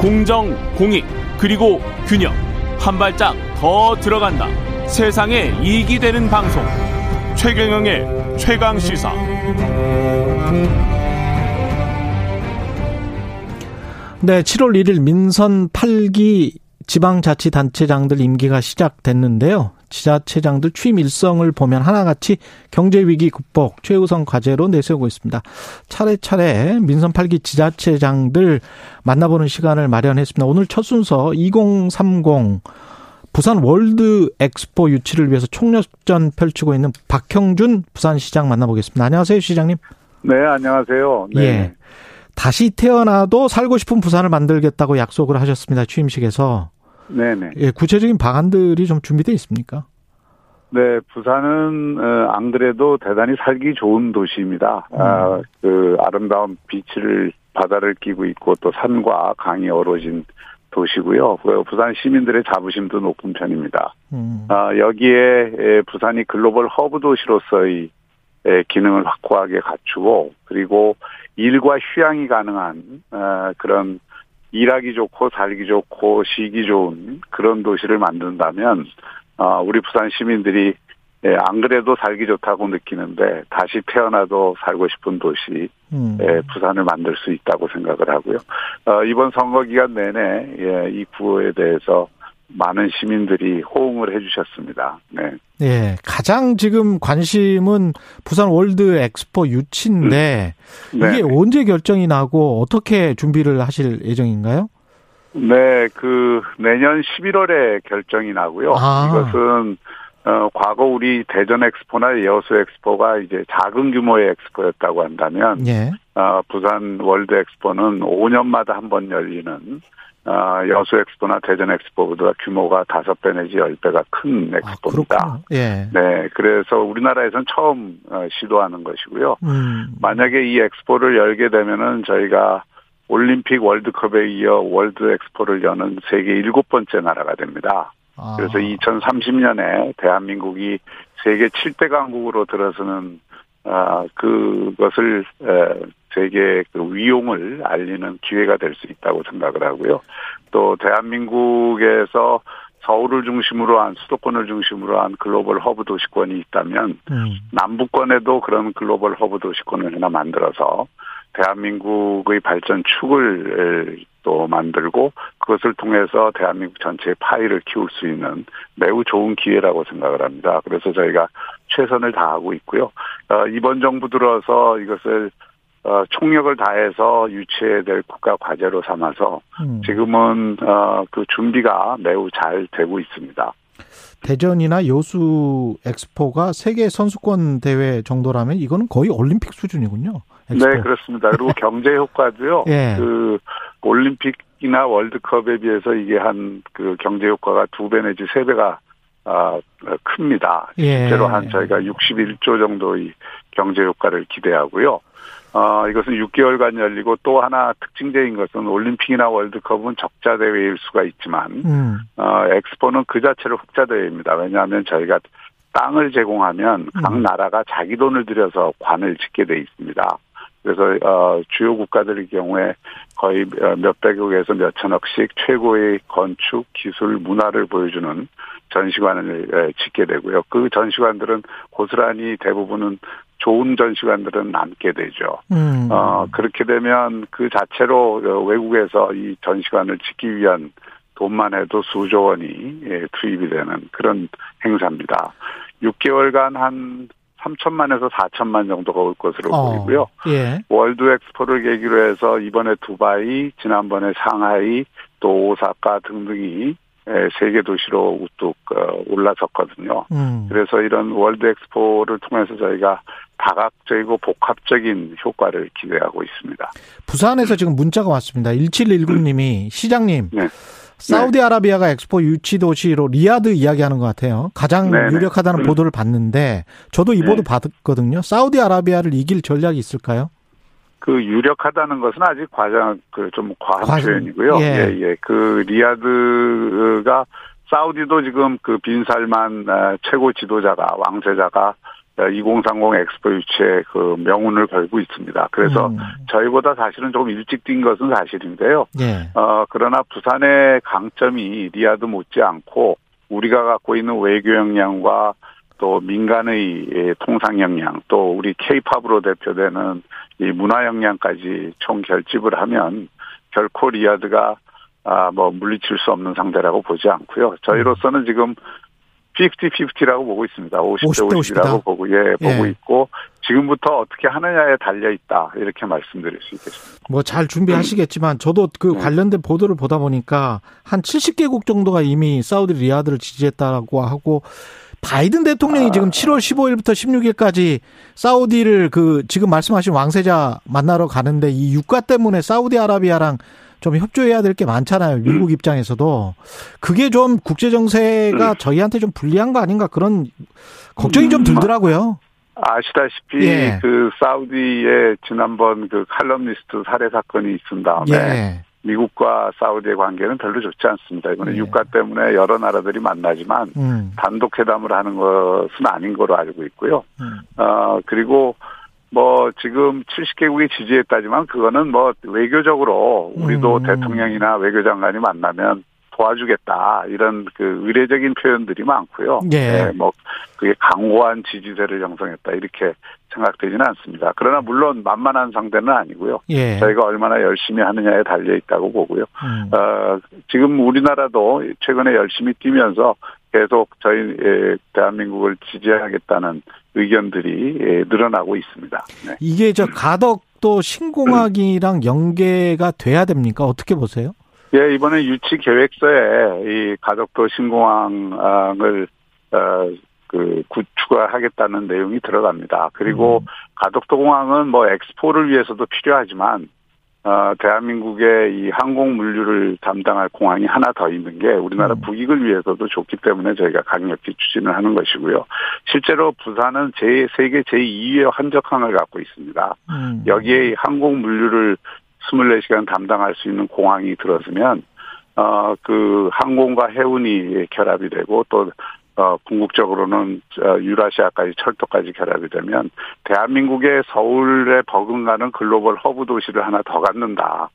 공정, 공익, 그리고 균형. 한 발짝 더 들어간다. 세상에 이익이 되는 방송. 최경영의 최강 시사. 네, 7월 1일 민선 8기 지방자치단체장들 임기가 시작됐는데요. 지자체장들 취임 일성을 보면 하나같이 경제 위기 극복 최우선 과제로 내세우고 있습니다. 차례차례 민선 8기 지자체장들 만나보는 시간을 마련했습니다. 오늘 첫 순서 2030 부산 월드 엑스포 유치를 위해서 총력전 펼치고 있는 박형준 부산시장 만나보겠습니다. 안녕하세요, 시장님. 네, 안녕하세요. 네. 예. 다시 태어나도 살고 싶은 부산을 만들겠다고 약속을 하셨습니다. 취임식에서. 네네. 예, 구체적인 방안들이 좀 준비되어 있습니까? 네, 부산은 어, 안 그래도 대단히 살기 좋은 도시입니다. 음. 아, 그 아름다운 beach를 바다를 끼고 있고 또 산과 강이 어우러진 도시고요. 그 부산 시민들의 자부심도 높은 편입니다. 음. 아, 여기에 부산이 글로벌 허브 도시로서의 기능을 확고하게 갖추고 그리고 일과 휴양이 가능한 어, 그런 일하기 좋고 살기 좋고 쉬기 좋은 그런 도시를 만든다면 어, 우리 부산 시민들이 예, 안 그래도 살기 좋다고 느끼는데 다시 태어나도 살고 싶은 도시 음. 예, 부산을 만들 수 있다고 생각을 하고요. 어, 이번 선거 기간 내내 예, 이 구호에 대해서 많은 시민들이 호응을 해주셨습니다. 네. 예, 가장 지금 관심은 부산 월드 엑스포 유치인데 음. 네. 이게 언제 결정이 나고 어떻게 준비를 하실 예정인가요? 네, 그 내년 11월에 결정이 나고요. 아. 이것은 어, 과거 우리 대전 엑스포나 여수 엑스포가 이제 작은 규모의 엑스포였다고 한다면, 예. 어, 부산 월드 엑스포는 5년마다 한 번 열리는 어, 여수 엑스포나 대전 엑스포보다 규모가 다섯 배 내지 열 배가 큰 아, 엑스포입니다. 아, 예. 네, 그래서 우리나라에선 처음 어, 시도하는 것이고요. 음. 만약에 이 엑스포를 열게 되면은 저희가 올림픽 월드컵에 이어 월드 엑스포를 여는 세계 일곱 번째 나라가 됩니다. 아. 그래서 2030년에 대한민국이 세계 7대 강국으로 들어서는 아, 그것을 세계 그 위용을 알리는 기회가 될 수 있다고 생각을 하고요. 또 대한민국에서 서울을 중심으로 한 수도권을 중심으로 한 글로벌 허브 도시권이 있다면 음. 남부권에도 그런 글로벌 허브 도시권을 하나 만들어서 대한민국의 발전 축을 또 만들고 그것을 통해서 대한민국 전체의 파이를 키울 수 있는 매우 좋은 기회라고 생각을 합니다. 그래서 저희가 최선을 다하고 있고요. 어, 이번 정부 들어서 이것을 어, 총력을 다해서 유치해야 될 국가 과제로 삼아서 음. 지금은 어, 그 준비가 매우 잘 되고 있습니다. 대전이나 여수 엑스포가 세계 선수권 대회 정도라면 이거는 거의 올림픽 수준이군요. 엑스포. 네, 그렇습니다. 그리고 경제 효과도요. 예. 그 올림픽이나 월드컵에 비해서 이게 한 그 경제 효과가 두 배 내지 세 배가 아, 큽니다. 예. 실제로 한 저희가 61조 정도의 경제 효과를 기대하고요. 어, 이것은 6개월간 열리고 또 하나 특징적인 것은 올림픽이나 월드컵은 적자 대회일 수가 있지만, 음. 어, 엑스포는 그 자체로 흑자 대회입니다. 왜냐하면 저희가 땅을 제공하면 각 음. 나라가 자기 돈을 들여서 관을 짓게 돼 있습니다. 그래서 어, 주요 국가들의 경우에 거의 몇백억에서 몇천억씩 최고의 건축, 기술, 문화를 보여주는 전시관을 짓게 되고요. 그 전시관들은 고스란히 대부분은 좋은 전시관들은 남게 되죠. 음. 어, 그렇게 되면 그 자체로 외국에서 이 전시관을 짓기 위한 돈만 해도 수조 원이 예, 투입이 되는 그런 행사입니다. 6개월간 한 3천만에서 4천만 정도가 올 것으로 어, 보이고요. 예. 월드 엑스포를 계기로 해서 이번에 두바이, 지난번에 상하이, 또 오사카 등등이 예, 세계 도시로 우뚝 어, 올라섰거든요. 음. 그래서 이런 월드 엑스포를 통해서 저희가 다각적이고 복합적인 효과를 기대하고 있습니다. 부산에서 지금 문자가 왔습니다. 1719님이 시장님 네. 사우디아라비아가 엑스포 유치 도시로 리야드 이야기하는 것 같아요. 가장 네네. 유력하다는 음. 보도를 봤는데 저도 이 네. 보도 받았거든요. 사우디아라비아를 이길 전략이 있을까요? 그 유력하다는 것은 아직 과장 그 좀 과한 과장, 표현이고요. 예. 예, 예. 그 리야드가 사우디도 지금 그 빈살만 아, 최고 지도자가 왕세자가 2030 엑스포 유치에 그 명운을 걸고 있습니다. 그래서 음. 저희보다 사실은 조금 일찍 뛴 것은 사실인데요. 예. 어, 그러나 부산의 강점이 리야드 못지않고 우리가 갖고 있는 외교 역량과 또 민간의 통상 역량 또 우리 케이팝으로 대표되는 이 문화 역량까지 총 결집을 하면 결코 리야드가 아, 뭐, 물리칠 수 없는 상대라고 보지 않고요. 저희로서는 지금 50-50라고 보고 있습니다. 50대 50대 50이라고 보고, 예, 예, 보고 있고, 지금부터 어떻게 하느냐에 달려 있다. 이렇게 말씀드릴 수 있겠습니다. 뭐 잘 준비하시겠지만, 저도 그 네. 관련된 보도를 보다 보니까 한 70개국 정도가 이미 사우디 리야드를 지지했다고 하고, 바이든 대통령이 아. 지금 7월 15일부터 16일까지 사우디를 그 지금 말씀하신 왕세자 만나러 가는데 이 유가 때문에 사우디아라비아랑 좀 협조해야 될 게 많잖아요. 미국 음. 입장에서도. 그게 좀 국제 정세가 음. 저희한테 좀 불리한 거 아닌가 그런 걱정이 좀 음. 들더라고요. 아시다시피 예. 그 사우디의 지난번 그 칼럼니스트 살해 사건이 있은 다음에 예. 미국과 사우디의 관계는 별로 좋지 않습니다. 이번에 예. 유가 때문에 여러 나라들이 만나지만 음. 단독 회담을 하는 것은 아닌 거로 알고 있고요. 음. 어 그리고 뭐 지금 70개국이 지지했다지만 그거는 뭐 외교적으로 우리도 음. 대통령이나 외교장관이 만나면 도와주겠다 이런 그 의례적인 표현들이 많고요. 예. 네, 뭐 그게 강호한 지지세를 형성했다 이렇게 생각되지는 않습니다. 그러나 물론 만만한 상대는 아니고요. 예. 저희가 얼마나 열심히 하느냐에 달려 있다고 보고요. 음. 어, 지금 우리나라도 최근에 열심히 뛰면서 계속 저희 대한민국을 지지하겠다는 의견들이 예, 늘어나고 있습니다. 네. 이게 저 가덕도 신공항이랑 연계가 돼야 됩니까? 어떻게 보세요? 예, 이번에 유치 계획서에 이 가덕도 신공항을 어, 그 구축하겠다는 내용이 들어갑니다. 그리고 음. 가덕도 공항은 뭐 엑스포를 위해서도 필요하지만 어, 대한민국의 이 항공 물류를 담당할 공항이 하나 더 있는 게 우리나라 음. 국익을 위해서도 좋기 때문에 저희가 강력히 추진을 하는 것이고요. 실제로 부산은 제 세계 제2의 환적항을 갖고 있습니다. 음. 여기에 항공 물류를 24시간 담당할 수 있는 공항이 들어서면 어, 그 항공과 해운이 결합이 되고 또 어, 궁극적으로는 유라시아까지 철도까지 결합이 되면 대한민국의 서울에 버금가는 글로벌 허브 도시를 하나 더 갖는다.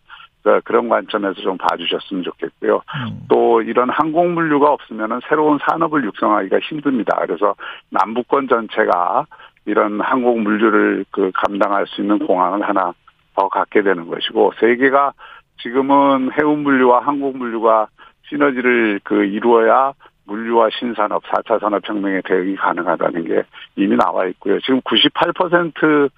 그, 그런 관점에서 좀 봐주셨으면 좋겠고요. 음. 또 이런 항공 물류가 없으면 새로운 산업을 육성하기가 힘듭니다. 그래서 남북권 전체가 이런 항공 물류를 그 감당할 수 있는 공항을 하나 더 갖게 되는 것이고 세계가 지금은 해운 물류와 항공 물류가 시너지를 그 이루어야 물류와 신산업 4차 산업혁명의 대응이 가능하다는 게 이미 나와 있고요. 지금 98%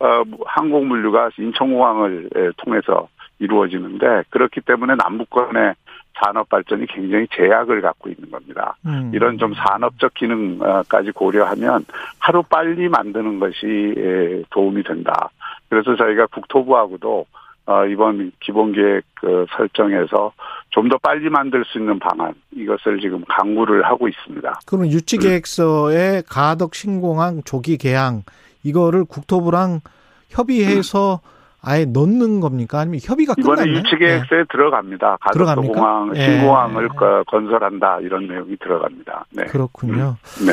어, 항공 물류가 인천공항을 통해서 이루어지는데 그렇기 때문에 남북권의 산업 발전이 굉장히 제약을 갖고 있는 겁니다. 음. 이런 좀 산업적 기능까지 고려하면 하루 빨리 만드는 것이 도움이 된다. 그래서 저희가 국토부하고도 어, 이번 기본계획 그 설정에서 좀 더 빨리 만들 수 있는 방안 이것을 지금 강구를 하고 있습니다. 그러면 유치계획서에 가덕 신공항 조기 개항 이거를 국토부랑 협의해서 아예 넣는 겁니까? 아니면 협의가 이번에 끝났나요? 유치계획서에 네. 들어갑니다. 가덕도 공항 신공항을 네. 건설한다 이런 내용이 들어갑니다. 네. 그렇군요. 음. 네.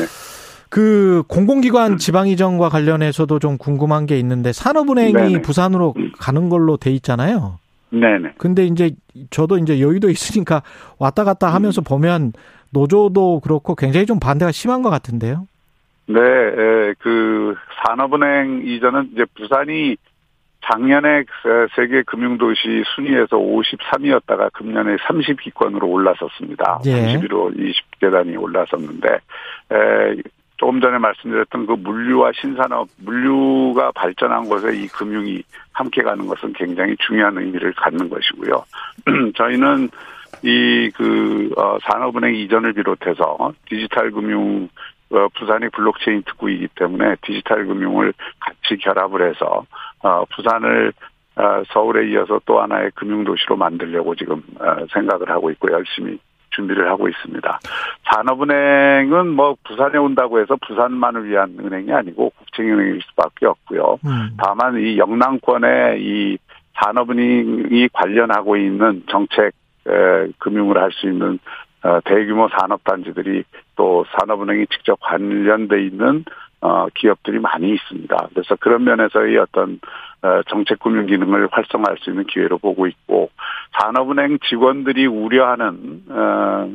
그 공공기관 음. 지방 이전과 관련해서도 좀 궁금한 게 있는데 산업은행이 네네. 부산으로 가는 걸로 돼 있잖아요. 네네. 근데 이제 저도 이제 여의도 있으니까 왔다 갔다 하면서 음. 보면 노조도 그렇고 굉장히 좀 반대가 심한 것 같은데요. 네, 그 산업은행 이전은 이제 부산이 작년에 세계 금융도시 순위에서 53위였다가 금년에 30위권으로 올라섰습니다. 예. 31호 20계단이 올라섰는데 에, 조금 전에 말씀드렸던 그 물류와 신산업, 물류가 발전한 곳에 이 금융이 함께 가는 것은 굉장히 중요한 의미를 갖는 것이고요. 저희는 이그 어, 산업은행 이전을 비롯해서 디지털 금융 어, 부산이 블록체인 특구이기 때문에 디지털 금융을 같이 결합을 해서 어, 부산을 어, 서울에 이어서 또 하나의 금융도시로 만들려고 지금 어, 생각을 하고 있고 열심히 준비를 하고 있습니다. 산업은행은 뭐 부산에 온다고 해서 부산만을 위한 은행이 아니고 국책은행일 수밖에 없고요. 음. 다만 이 영남권의 이 산업은행이 관련하고 있는 정책 금융을 할 수 있는 어, 대규모 산업단지들이 또 산업은행이 직접 관련돼 있는 어, 기업들이 많이 있습니다. 그래서 그런 면에서의 어떤 어, 정책 금융 기능을 활성화할 수 있는 기회로 보고 있고 산업은행 직원들이 우려하는 어,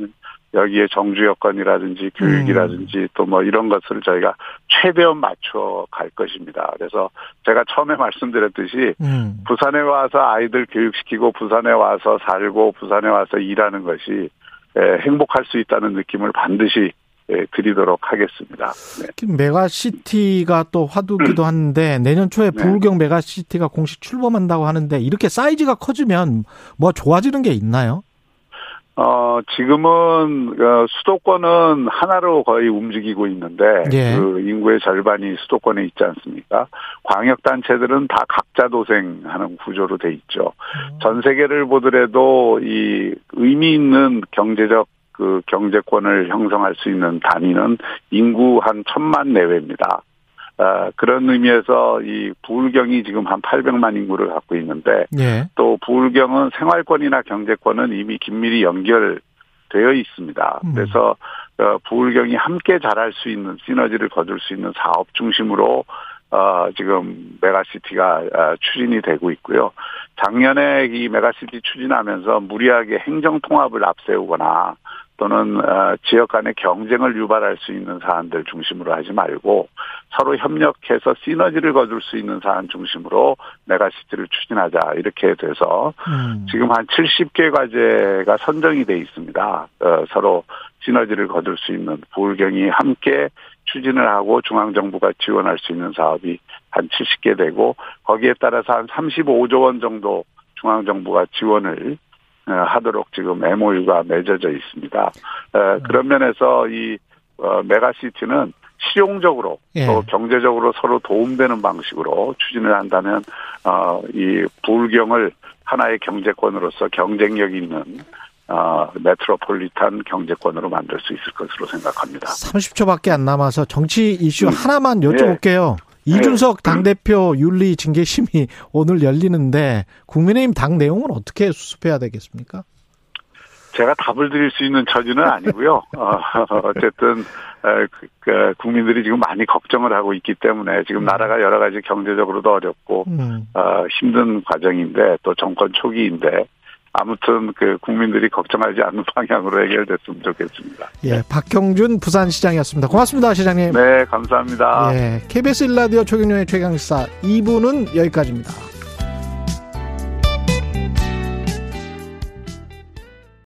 여기에 정주 여건이라든지 교육이라든지 음. 또 뭐 이런 것을 저희가 최대한 맞춰 갈 것입니다. 그래서 제가 처음에 말씀드렸듯이 음. 부산에 와서 아이들 교육시키고 부산에 와서 살고 부산에 와서 일하는 것이 행복할 수 있다는 느낌을 반드시 드리도록 하겠습니다. 네. 메가시티가 또 화두기도 하는데 내년 초에 네. 부울경 메가시티가 공식 출범한다고 하는데 이렇게 사이즈가 커지면 뭐 좋아지는 게 있나요? 어, 지금은, 어, 수도권은 하나로 거의 움직이고 있는데, 예. 그 인구의 절반이 수도권에 있지 않습니까? 광역 단체들은 다 각자 도생하는 구조로 돼 있죠. 음. 전 세계를 보더라도 이 의미 있는 경제적 그 경제권을 형성할 수 있는 단위는 인구 한 천만 내외입니다. 어, 그런 의미에서 이 부울경이 지금 한 800만 인구를 갖고 있는데 예. 또 부울경은 생활권이나 경제권은 이미 긴밀히 연결되어 있습니다. 음. 그래서 어, 부울경이 함께 잘할 수 있는 시너지를 거둘 수 있는 사업 중심으로 어, 지금 메가시티가 어, 추진이 되고 있고요. 작년에 이 메가시티 추진하면서 무리하게 행정 통합을 앞세우거나 또는 어, 지역 간의 경쟁을 유발할 수 있는 사안들 중심으로 하지 말고 서로 협력해서 시너지를 거둘 수 있는 사안 중심으로 메가시티를 추진하자 이렇게 돼서 음. 지금 한 70개 과제가 선정이 돼 있습니다. 어, 서로 시너지를 거둘 수 있는 부울경이 함께 추진을 하고 중앙정부가 지원할 수 있는 사업이 한 70개 되고 거기에 따라서 한 35조 원 정도 중앙정부가 지원을 어, 하도록 지금 MOU가 맺어져 있습니다. 어, 음. 그런 면에서 이 어, 메가시티는 실용적으로 예. 또 경제적으로 서로 도움되는 방식으로 추진을 한다면 이 불경을 하나의 경제권으로서 경쟁력 있는 메트로폴리탄 경제권으로 만들 수 있을 것으로 생각합니다. 30초밖에 안 남아서 정치 이슈 음. 하나만 여쭤볼게요. 예. 이준석 당대표 윤리 징계심이 오늘 열리는데 국민의힘 당 내용은 어떻게 수습해야 되겠습니까? 제가 답을 드릴 수 있는 처지는 아니고요. 어, 어쨌든 그, 그, 국민들이 지금 많이 걱정을 하고 있기 때문에 지금 음. 나라가 여러 가지 경제적으로도 어렵고 음. 어, 힘든 과정인데 또 정권 초기인데 아무튼 그 국민들이 걱정하지 않는 방향으로 해결됐으면 좋겠습니다. 예, 박형준 부산시장이었습니다. 고맙습니다, 시장님. 네, 감사합니다. 예, KBS 일라디오 최경영의 최강사 2부는 여기까지입니다.